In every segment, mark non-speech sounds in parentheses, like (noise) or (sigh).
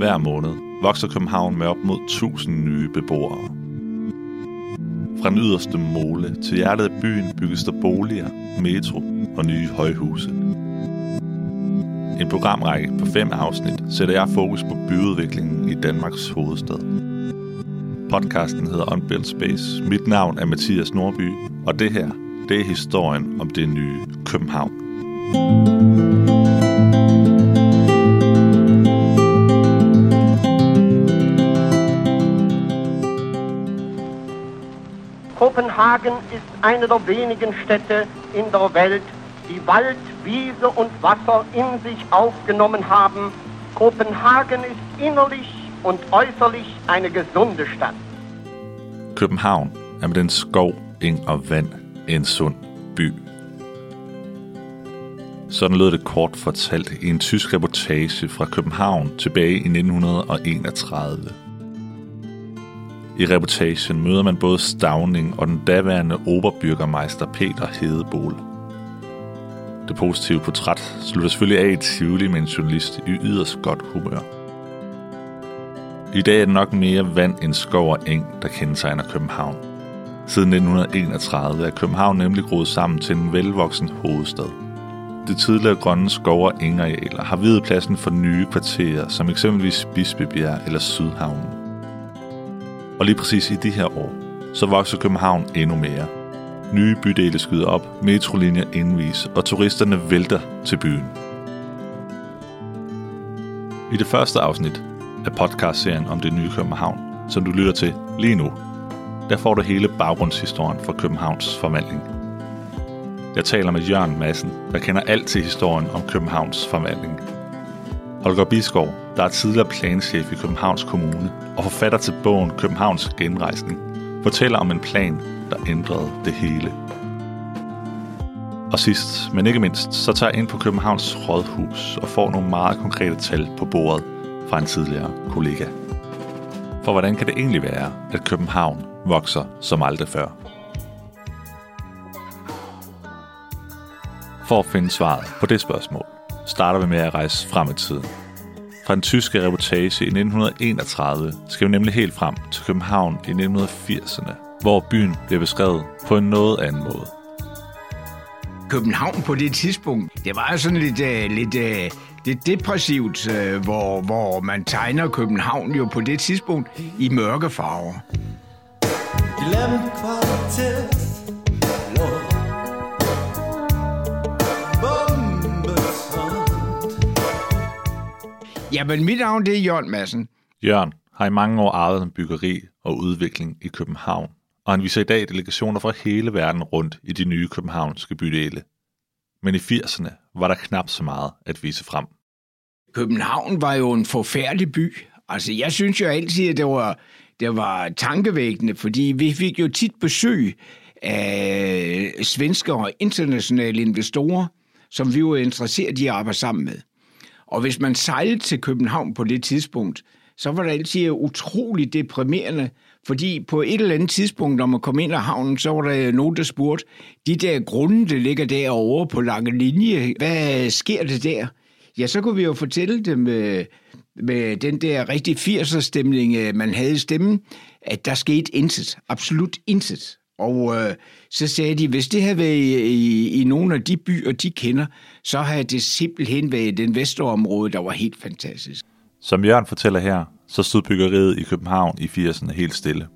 hver måned vokser København med op mod 1000 nye beboere. Fra den yderste mole til hjertet af byen bygges der boliger, metro og nye højhuse. En programrække på fem afsnit sætter jeg fokus på byudviklingen i Danmarks hovedstad. Podcasten hedder Unbuilt Space. Mit navn er Mathias Norby, og det her, det er historien om det nye København. Kopenhagen ist eine der wenigen Städte in der Welt, die Wald, Wiese und Wasser in sich aufgenommen haben. Kopenhagen ist innerlich und äußerlich eine gesunde Stadt. København er med den skov, eng og vand en sund by. Sådan lød det kort fortalt i en tysk reportage fra København tilbage i 1931. I reportagen møder man både Stavning og den daværende oberbyrgermeister Peter Hedebol. Det positive portræt slutter selvfølgelig af i Tivoli med en journalist i yderst godt humør. I dag er det nok mere vand end skov og eng, der kendetegner København. Siden 1931 er København nemlig groet sammen til en velvoksen hovedstad. Det tidligere grønne skov- og engarealer har videt pladsen for nye kvarterer, som eksempelvis Bispebjerg eller Sydhavnen. Og lige præcis i de her år, så vokser København endnu mere. Nye bydele skyder op, metrolinjer indvis, og turisterne vælter til byen. I det første afsnit af podcastserien om det nye København, som du lytter til lige nu, der får du hele baggrundshistorien for Københavns forvandling. Jeg taler med Jørgen Madsen, der kender alt til historien om Københavns forvandling. Holger Biskov, der er tidligere planchef i Københavns Kommune og forfatter til bogen Københavns Genrejsning, fortæller om en plan, der ændrede det hele. Og sidst, men ikke mindst, så tager jeg ind på Københavns Rådhus og får nogle meget konkrete tal på bordet fra en tidligere kollega. For hvordan kan det egentlig være, at København vokser som aldrig før? For at finde svaret på det spørgsmål, starter vi med at rejse frem i tiden. Fra den tyske reportage i 1931 skal vi nemlig helt frem til København i 1980'erne, hvor byen bliver beskrevet på en noget anden måde. København på det tidspunkt, det var sådan lidt, uh, lidt, uh, lidt depressivt, uh, hvor, hvor man tegner København jo på det tidspunkt i mørke farver. Ja, men mit navn det er Jørgen Madsen. Jørgen har i mange år ejet byggeri og udvikling i København, og han viser i dag delegationer fra hele verden rundt i de nye københavnske bydele. Men i 80'erne var der knap så meget at vise frem. København var jo en forfærdelig by. Altså, jeg synes jo altid, at det var, det var tankevækkende, fordi vi fik jo tit besøg af svenske og internationale investorer, som vi var interesseret i at arbejde sammen med. Og hvis man sejlede til København på det tidspunkt, så var det altid utrolig deprimerende, fordi på et eller andet tidspunkt, når man kom ind af havnen, så var der nogen, der spurgte, de der grunde, der ligger derovre på lange linje, hvad sker det der? Ja, så kunne vi jo fortælle dem med, med den der rigtig 80'er-stemning, øh, man havde i stemmen, at der skete intet, absolut intet. Og øh, så sagde de, hvis det havde været i, i, i nogle af de byer, de kender, så havde det simpelthen været den vestområde, der var helt fantastisk. Som Jørgen fortæller her, så stod byggeriet i København i 80'erne helt stille.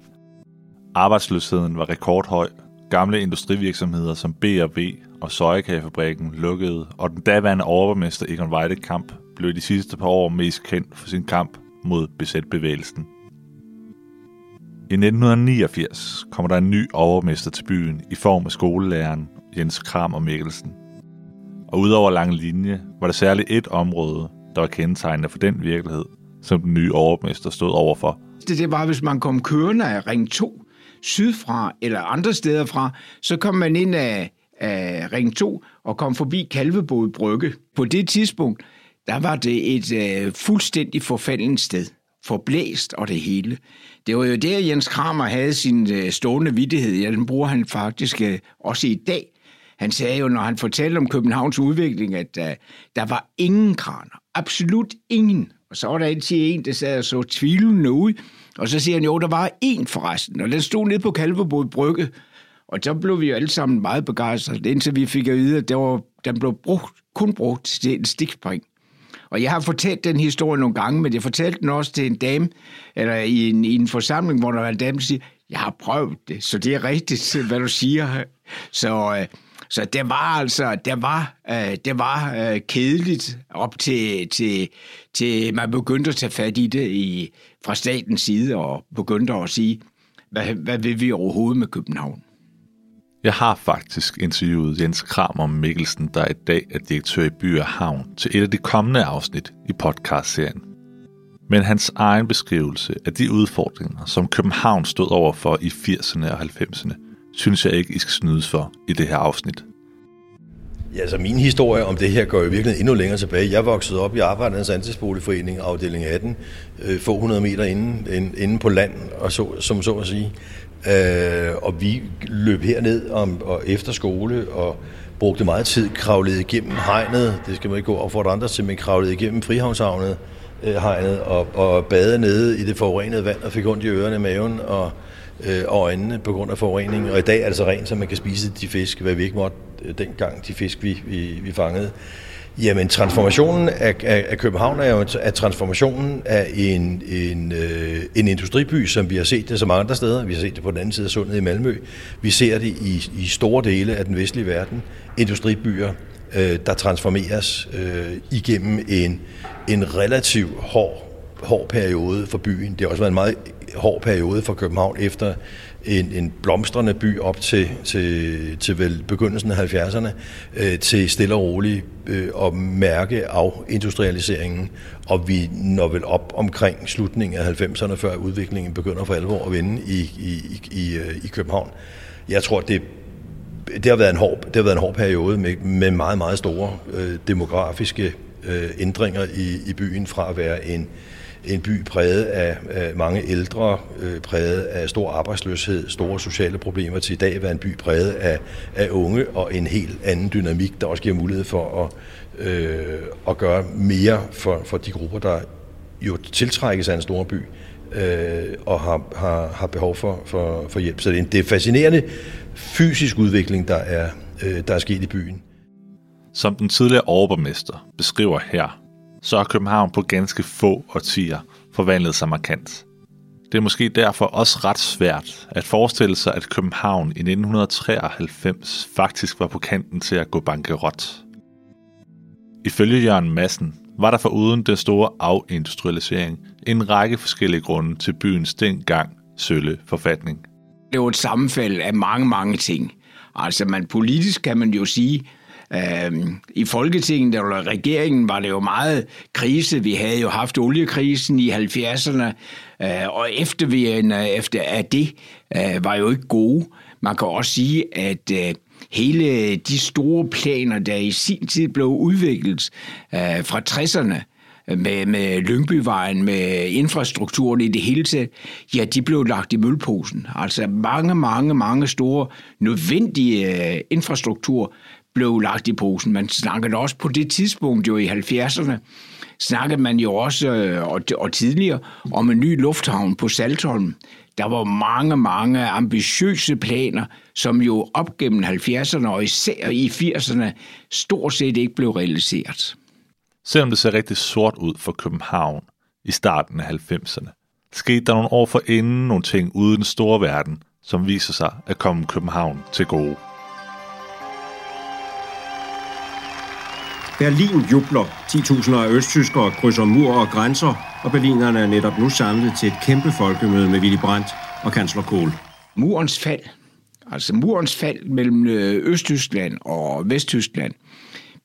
Arbejdsløsheden var rekordhøj, gamle industrivirksomheder som B&B og Søjekagefabrikken lukkede, og den daværende overborgmester Egon Weidekamp blev de sidste par år mest kendt for sin kamp mod besætbevægelsen. I 1989 kommer der en ny overmester til byen i form af skolelæreren Jens Kram og Mikkelsen. Og udover lang linje var der særligt et område, der var kendetegnende for den virkelighed, som den nye overmester stod overfor. Det, det var, hvis man kom kørende af Ring 2 sydfra eller andre steder fra, så kom man ind af, af Ring 2 og kom forbi Kalvebod Brygge. På det tidspunkt, der var det et øh, fuldstændig forfaldent sted. Forblæst og det hele. Det var jo der, Jens Kramer havde sin øh, stående vidtighed. Ja, den bruger han faktisk øh, også i dag. Han sagde jo, når han fortalte om Københavns udvikling, at uh, der var ingen kraner. Absolut ingen. Og så var der altid en, der sad og så tvivlende ud, og så siger han, jo, der var en forresten, og den stod nede på Kalvebod Brygge, og så blev vi jo alle sammen meget begejstrede, indtil vi fik at vide, at det var, den blev brugt, kun brugt til en stikspring. Og jeg har fortalt den historie nogle gange, men jeg fortalte den også til en dame, eller i en, i en forsamling, hvor der var en dame, der siger, jeg har prøvet det, så det er rigtigt, (laughs) hvad du siger. Så, øh, så det var altså, det var, øh, det var øh, kedeligt op til, til, til, man begyndte at tage fat i det i, fra statens side, og begyndte at sige, hvad, hvad vil vi overhovedet med København? Jeg har faktisk interviewet Jens Kramer Mikkelsen, der i dag er direktør i By og Havn, til et af de kommende afsnit i podcastserien. Men hans egen beskrivelse af de udfordringer, som København stod over for i 80'erne og 90'erne, synes jeg ikke, I skal snydes for i det her afsnit. Ja, altså min historie om det her går jo virkelig endnu længere tilbage. Jeg voksede op i Arbejdernes Andelsboligforening, afdeling 18, øh, få 100 meter inden, inden på land, og så, som så at sige. Øh, og vi løb herned om, og efter skole og brugte meget tid, kravlede igennem hegnet, det skal man ikke gå og for andre til, men kravlede igennem Frihavnshavnet, øh, hegnet og, og bade nede i det forurenede vand og fik ondt i ørerne, maven og, øh, og øjnene på grund af forurening. Og i dag er det så rent, så man kan spise de fisk, hvad vi ikke måtte øh, dengang, de fisk vi, vi, vi fangede. Jamen, transformationen af, af, af København er jo at transformationen af en, en, øh, en industriby, som vi har set det så mange andre steder. Vi har set det på den anden side af sundet i Malmø. Vi ser det i, i store dele af den vestlige verden. Industribyer, øh, der transformeres øh, igennem en, en relativ hård, hård periode for byen. Det har også været en meget hård periode for København efter en, en blomstrende by op til, til, til vel begyndelsen af 70'erne, øh, til stille og roligt øh, at mærke af industrialiseringen, og vi når vel op omkring slutningen af 90'erne, før udviklingen begynder for alvor at vende i, i, i, øh, i København. Jeg tror, det det har været en hård, det har været en hård periode med, med meget, meget store øh, demografiske øh, ændringer i, i byen fra at være en, en by præget af, af mange ældre, øh, præget af stor arbejdsløshed, store sociale problemer, til i dag at være en by præget af, af unge og en helt anden dynamik, der også giver mulighed for at, øh, at gøre mere for, for de grupper, der jo tiltrækkes af en stor by øh, og har, har, har behov for, for, for hjælp. Så det er en det er fascinerende fysisk udvikling, der er, øh, der er sket i byen. Som den tidligere overborgmester beskriver her, så har København på ganske få årtier forvandlet sig markant. Det er måske derfor også ret svært at forestille sig, at København i 1993 faktisk var på kanten til at gå bankerot. Ifølge Jørgen Madsen var der foruden den store afindustrialisering en række forskellige grunde til byens dengang sølle forfatning. Det var et sammenfald af mange, mange ting. Altså, man politisk kan man jo sige, Øhm, I Folketinget eller regeringen var det jo meget krise. Vi havde jo haft oliekrisen i 70'erne, øh, og eftervirkende efter af det øh, var jo ikke gode. Man kan også sige, at øh, hele de store planer, der i sin tid blev udviklet øh, fra 60'erne, med, med Lyngbyvejen, med infrastrukturen i det hele taget, ja, de blev lagt i mølposen. Altså mange, mange, mange store nødvendige øh, infrastruktur blev lagt i posen. Man snakkede også på det tidspunkt, jo i 70'erne, snakkede man jo også, øh, og, og tidligere, om en ny lufthavn på Saltholm. Der var mange, mange ambitiøse planer, som jo op gennem 70'erne og især i 80'erne stort set ikke blev realiseret. Selvom det ser rigtig sort ud for København i starten af 90'erne, skete der nogle år for inden nogle ting ude i den store verden, som viser sig at komme København til gode. Berlin jubler. 10.000 af østtyskere krydser mur og grænser, og berlinerne er netop nu samlet til et kæmpe folkemøde med Willy Brandt og kansler Kohl. Murens fald, altså murens fald mellem øh, Østtyskland og Vesttyskland,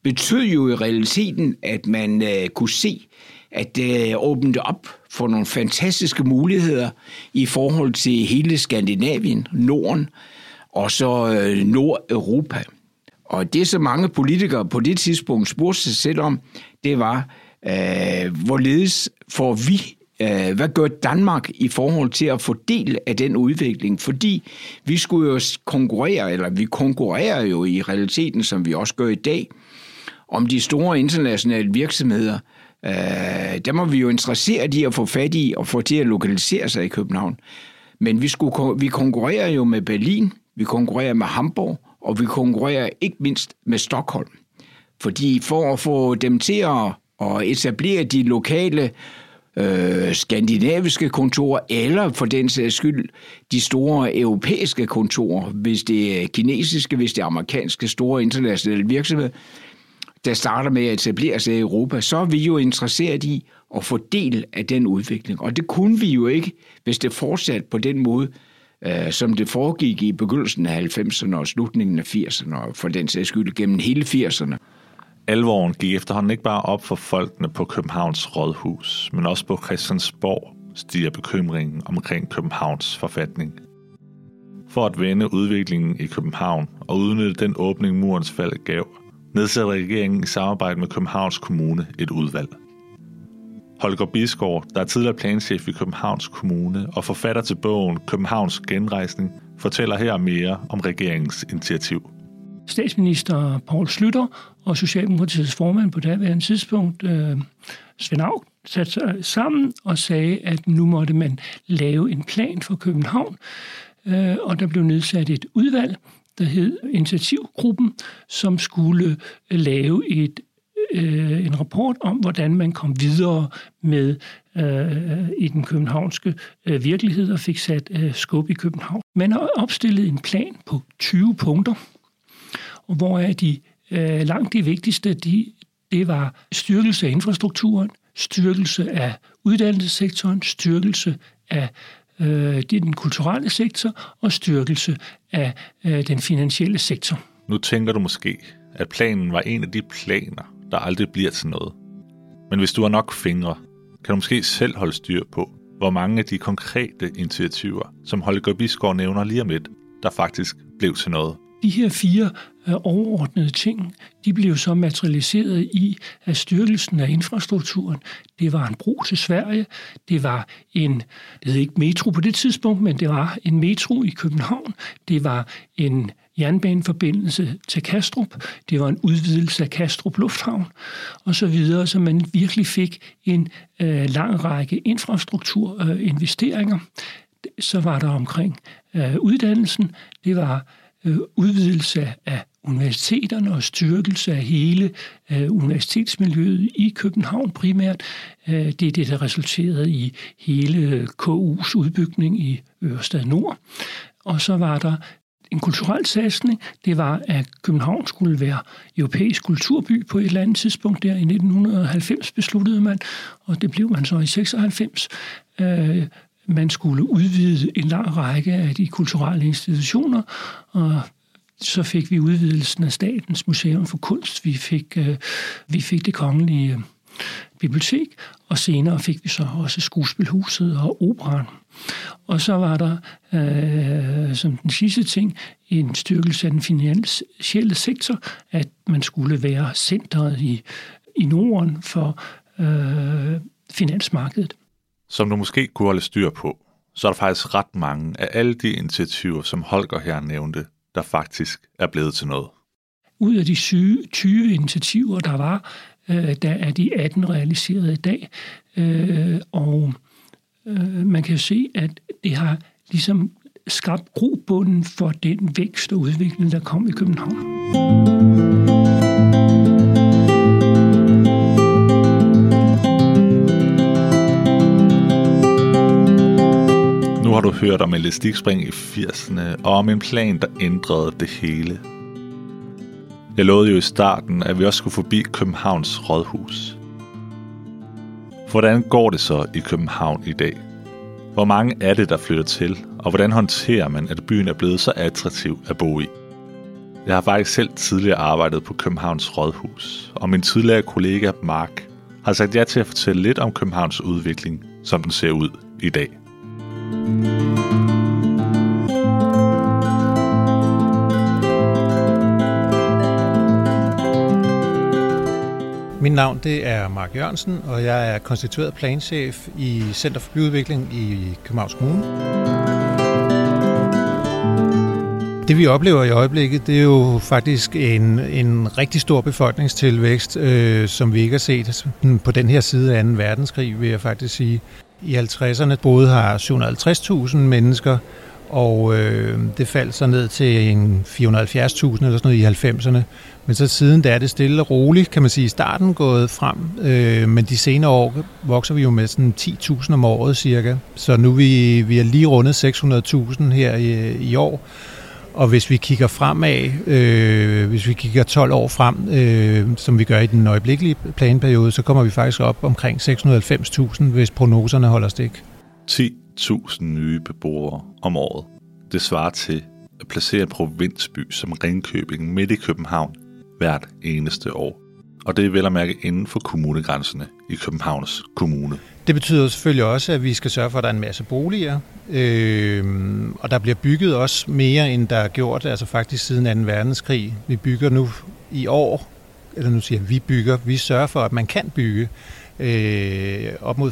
betød jo i realiteten, at man øh, kunne se, at det åbnede op for nogle fantastiske muligheder i forhold til hele Skandinavien, Norden og så øh, Nordeuropa. Og det, som mange politikere på det tidspunkt spurgte sig selv om, det var, øh, hvorledes får vi øh, hvad gør Danmark i forhold til at få del af den udvikling? Fordi vi skulle jo konkurrere, eller vi konkurrerer jo i realiteten, som vi også gør i dag, om de store internationale virksomheder, øh, der må vi jo interessere i at få fat i og få til at lokalisere sig i København. Men vi, skulle, vi konkurrerer jo med Berlin, vi konkurrerer med Hamburg, og vi konkurrerer ikke mindst med Stockholm. Fordi for at få dem til at, at etablere de lokale øh, skandinaviske kontorer, eller for den sags skyld de store europæiske kontorer, hvis det er kinesiske, hvis det er amerikanske store internationale virksomheder, der starter med at etablere sig i Europa, så er vi jo interesseret i at få del af den udvikling. Og det kunne vi jo ikke, hvis det fortsatte på den måde, øh, som det foregik i begyndelsen af 90'erne og slutningen af 80'erne, og for den sags skyld gennem hele 80'erne. Alvoren gik efterhånden ikke bare op for folkene på Københavns Rådhus, men også på Christiansborg stiger bekymringen omkring Københavns forfatning. For at vende udviklingen i København og udnytte den åbning murens fald gav, nedsætter regeringen i samarbejde med Københavns Kommune et udvalg. Holger Bisgaard, der er tidligere planchef i Københavns Kommune og forfatter til bogen Københavns Genrejsning, fortæller her mere om regeringens initiativ. Statsminister Poul Slytter og Socialdemokratiets formand på daværende tidspunkt, øh, Svend Aug, satte sig sammen og sagde, at nu måtte man lave en plan for København, øh, og der blev nedsat et udvalg, der hed Initiativgruppen, som skulle øh, lave et øh, en rapport om, hvordan man kom videre med øh, i den københavnske øh, virkelighed og fik sat øh, skub i København. Man har opstillet en plan på 20 punkter, og hvor er de øh, langt de vigtigste, de, det var styrkelse af infrastrukturen, styrkelse af uddannelsessektoren, styrkelse af øh, den kulturelle sektor og styrkelse af øh, den finansielle sektor. Nu tænker du måske, at planen var en af de planer, der aldrig bliver til noget. Men hvis du har nok fingre, kan du måske selv holde styr på, hvor mange af de konkrete initiativer, som Holger Bisgaard nævner lige om lidt, der faktisk blev til noget. De her fire øh, overordnede ting, de blev så materialiseret i, at styrkelsen af infrastrukturen, det var en bro til Sverige, det var en, det hed ikke metro på det tidspunkt, men det var en metro i København, det var en jernbaneforbindelse til Kastrup, det var en udvidelse af Kastrup Lufthavn og så videre, så man virkelig fik en øh, lang række infrastrukturinvesteringer. Øh, så var der omkring øh, uddannelsen, det var Øh, udvidelse af universiteterne og styrkelse af hele øh, universitetsmiljøet i København primært. Øh, det er det, der resulterede i hele øh, KU's udbygning i Ørestad Nord. Og så var der en kulturel satsning. Det var, at København skulle være europæisk kulturby på et eller andet tidspunkt der i 1990 besluttede man, og det blev man så i 96. Øh, man skulle udvide en lang række af de kulturelle institutioner, og så fik vi udvidelsen af Statens Museum for Kunst. Vi fik, øh, vi fik det kongelige øh, bibliotek, og senere fik vi så også skuespilhuset og operan. Og så var der øh, som den sidste ting en styrkelse af den finansielle sektor, at man skulle være centret i, i Norden for øh, finansmarkedet. Som du måske kunne holde styr på, så er der faktisk ret mange af alle de initiativer, som Holger her nævnte, der faktisk er blevet til noget. Ud af de 20 initiativer, der var, øh, der er de 18 realiseret i dag. Øh, og øh, man kan se, at det har ligesom skabt grobunden for den vækst og udvikling, der kom i København. Har du hørt om elastikspring i 80'erne og om en plan, der ændrede det hele. Jeg lovede jo i starten, at vi også skulle forbi Københavns Rådhus. Hvordan går det så i København i dag? Hvor mange er det, der flytter til, og hvordan håndterer man, at byen er blevet så attraktiv at bo i? Jeg har faktisk selv tidligere arbejdet på Københavns Rådhus, og min tidligere kollega Mark har sagt ja til at fortælle lidt om Københavns udvikling, som den ser ud i dag. Mit navn det er Mark Jørgensen, og jeg er konstitueret planchef i Center for Byudvikling i Københavns Kommune. det vi oplever i øjeblikket, det er jo faktisk en, en rigtig stor befolkningstilvækst, øh, som vi ikke har set på den her side af 2. verdenskrig, vil jeg faktisk sige. I 50'erne boede her 750.000 mennesker, og øh, det faldt så ned til en 470.000 eller sådan noget i 90'erne. Men så siden da er det stille og roligt, kan man sige, i starten gået frem. Øh, men de senere år vokser vi jo med sådan 10.000 om året cirka. Så nu er vi, vi er lige rundet 600.000 her i, i år. Og hvis vi kigger fremad, øh, hvis vi kigger 12 år frem, øh, som vi gør i den øjeblikkelige planperiode, så kommer vi faktisk op omkring 690.000, hvis prognoserne holder stik. 10.000 nye beboere om året. Det svarer til at placere en provinsby som Ringkøbing midt i København hvert eneste år. Og det er vel at mærke inden for kommunegrænserne i Københavns Kommune. Det betyder selvfølgelig også, at vi skal sørge for, at der er en masse boliger, øh, og der bliver bygget også mere, end der er gjort, altså faktisk siden 2. verdenskrig. Vi bygger nu i år, eller nu siger vi bygger, vi sørger for, at man kan bygge øh, op mod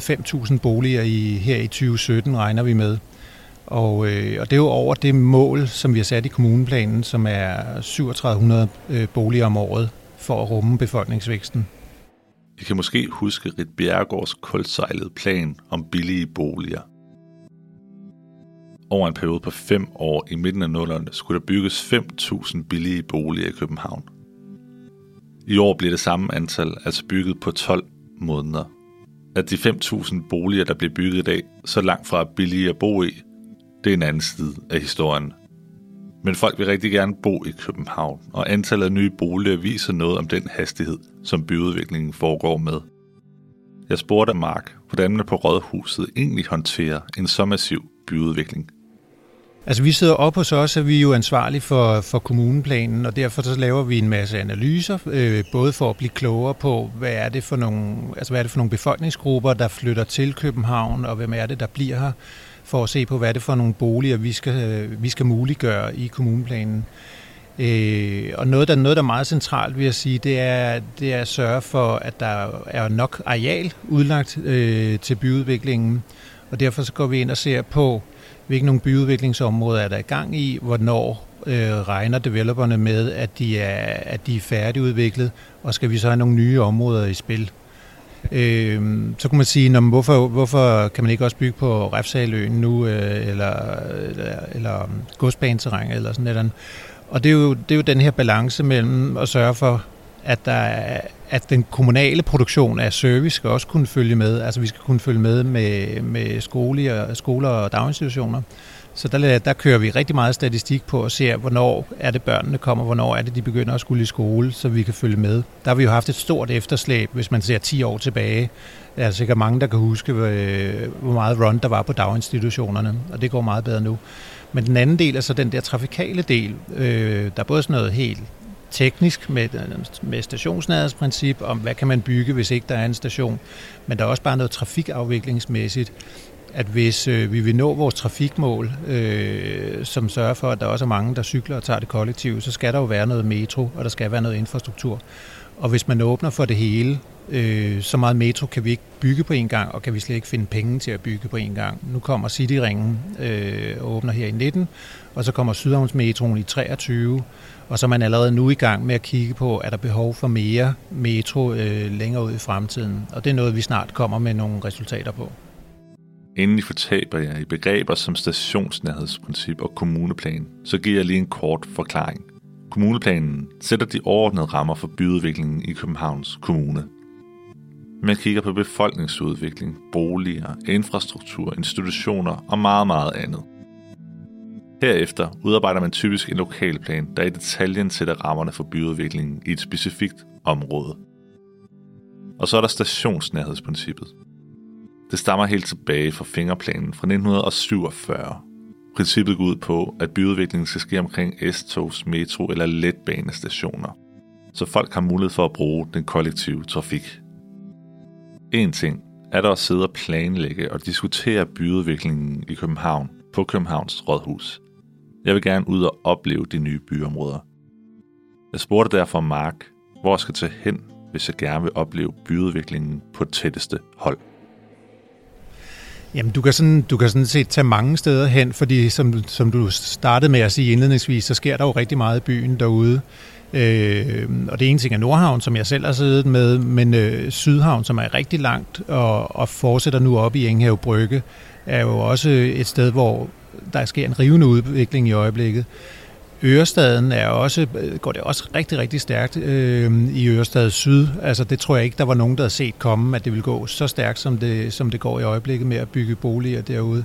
5.000 boliger i, her i 2017, regner vi med. Og, øh, og det er jo over det mål, som vi har sat i kommuneplanen, som er 3700 øh, boliger om året for at rumme befolkningsvæksten. I kan måske huske Rit Bjergårds koldsejlede plan om billige boliger. Over en periode på fem år i midten af nullerne skulle der bygges 5.000 billige boliger i København. I år bliver det samme antal altså bygget på 12 måneder. At de 5.000 boliger, der bliver bygget i dag, så langt fra billige at bo i, det er en anden side af historien. Men folk vil rigtig gerne bo i København, og antallet af nye boliger viser noget om den hastighed, som byudviklingen foregår med. Jeg spurgte Mark, hvordan man på Rådhuset egentlig håndterer en så massiv byudvikling. Altså vi sidder op hos os, at vi er jo ansvarlige for, for kommuneplanen, og derfor så laver vi en masse analyser, øh, både for at blive klogere på, hvad er, det for nogle, altså hvad er det for nogle befolkningsgrupper, der flytter til København, og hvem er det, der bliver her for at se på, hvad er det for nogle boliger, vi skal, øh, vi skal muliggøre i kommuneplanen. Øh, og noget der, noget, der er meget centralt, vil jeg sige, det er, det er at sørge for, at der er nok areal udlagt øh, til byudviklingen. Og derfor så går vi ind og ser på, hvilke nogle byudviklingsområder er der i gang i, hvornår øh, regner developerne med, at de er, at de er færdigudviklet, og skal vi så have nogle nye områder i spil. Øh, så kunne man sige, når, hvorfor, hvorfor kan man ikke også bygge på Refsaløen nu, øh, eller, eller, eller um, godsbaneterræn eller sådan noget. Og det er, jo, det er jo den her balance mellem at sørge for, at, der er, at den kommunale produktion af service skal også kunne følge med. Altså vi skal kunne følge med med, med skole, skoler og daginstitutioner. Så der, der kører vi rigtig meget statistik på og ser, hvornår er det børnene kommer, hvornår er det, de begynder at skulle i skole, så vi kan følge med. Der har vi jo haft et stort efterslæb, hvis man ser 10 år tilbage. Der er sikkert mange, der kan huske, øh, hvor meget run der var på daginstitutionerne, og det går meget bedre nu. Men den anden del er så den der trafikale del. Øh, der er både sådan noget helt teknisk med, med stationsnærhedsprincip om, hvad kan man bygge, hvis ikke der er en station. Men der er også bare noget trafikafviklingsmæssigt at hvis øh, vi vil nå vores trafikmål, øh, som sørger for, at der også er mange, der cykler og tager det kollektive, så skal der jo være noget metro, og der skal være noget infrastruktur. Og hvis man åbner for det hele, øh, så meget metro kan vi ikke bygge på en gang, og kan vi slet ikke finde penge til at bygge på en gang. Nu kommer Cityringen øh, og åbner her i 19, og så kommer Sydhavnsmetroen i 23, og så er man allerede nu i gang med at kigge på, er der behov for mere metro øh, længere ud i fremtiden. Og det er noget, vi snart kommer med nogle resultater på. Endelig fortaber jeg i begreber som stationsnærhedsprincip og kommuneplan, så giver jeg lige en kort forklaring. Kommuneplanen sætter de overordnede rammer for byudviklingen i Københavns Kommune. Man kigger på befolkningsudvikling, boliger, infrastruktur, institutioner og meget, meget andet. Herefter udarbejder man typisk en lokalplan, der i detaljen sætter rammerne for byudviklingen i et specifikt område. Og så er der stationsnærhedsprincippet, det stammer helt tilbage fra fingerplanen fra 1947. Princippet går ud på, at byudviklingen skal ske omkring S-togs, metro eller letbanestationer, så folk har mulighed for at bruge den kollektive trafik. En ting er der at sidde og planlægge og diskutere byudviklingen i København på Københavns Rådhus. Jeg vil gerne ud og opleve de nye byområder. Jeg spurgte derfor Mark, hvor jeg skal tage hen, hvis jeg gerne vil opleve byudviklingen på tætteste hold. Jamen, du kan, sådan, du kan sådan set tage mange steder hen, fordi som, som du startede med at sige indledningsvis, så sker der jo rigtig meget i byen derude. Øh, og det ene ting er Nordhavn, som jeg selv har siddet med, men øh, Sydhavn, som er rigtig langt og, og fortsætter nu op i Enghave Brygge, er jo også et sted, hvor der sker en rivende udvikling i øjeblikket. Ørestaden er også, går det også rigtig, rigtig stærkt øh, i Ørestad Syd. Altså det tror jeg ikke, der var nogen, der havde set komme, at det vil gå så stærkt, som det, som det går i øjeblikket med at bygge boliger derude.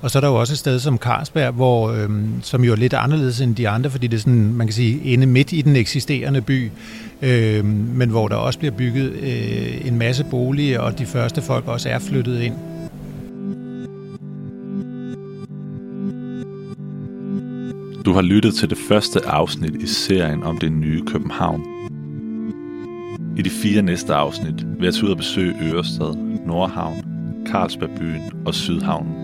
Og så er der jo også et sted som Carlsberg, hvor, øh, som jo er lidt anderledes end de andre, fordi det er sådan, man kan sige, inde midt i den eksisterende by, øh, men hvor der også bliver bygget øh, en masse boliger, og de første folk også er flyttet ind. Du har lyttet til det første afsnit i serien om det nye København. I de fire næste afsnit vil jeg tage ud og besøge Ørestad, Nordhavn, Carlsbergbyen og Sydhavnen.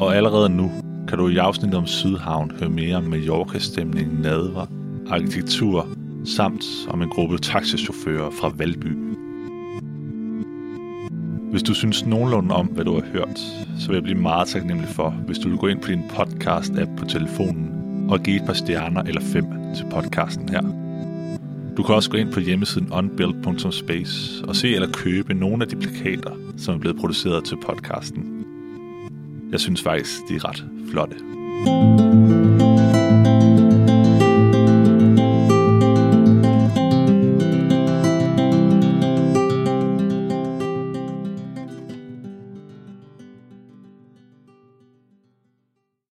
Og allerede nu kan du i afsnittet om Sydhavn høre mere om Mallorca-stemningen, nadver, arkitektur samt om en gruppe taxichauffører fra Valby. Hvis du synes nogenlunde om, hvad du har hørt, så vil jeg blive meget taknemmelig for, hvis du vil gå ind på din podcast-app på telefonen og give et par stjerner eller fem til podcasten her. Du kan også gå ind på hjemmesiden unbuilt.space og se eller købe nogle af de plakater, som er blevet produceret til podcasten. Jeg synes faktisk, de er ret flotte. thank you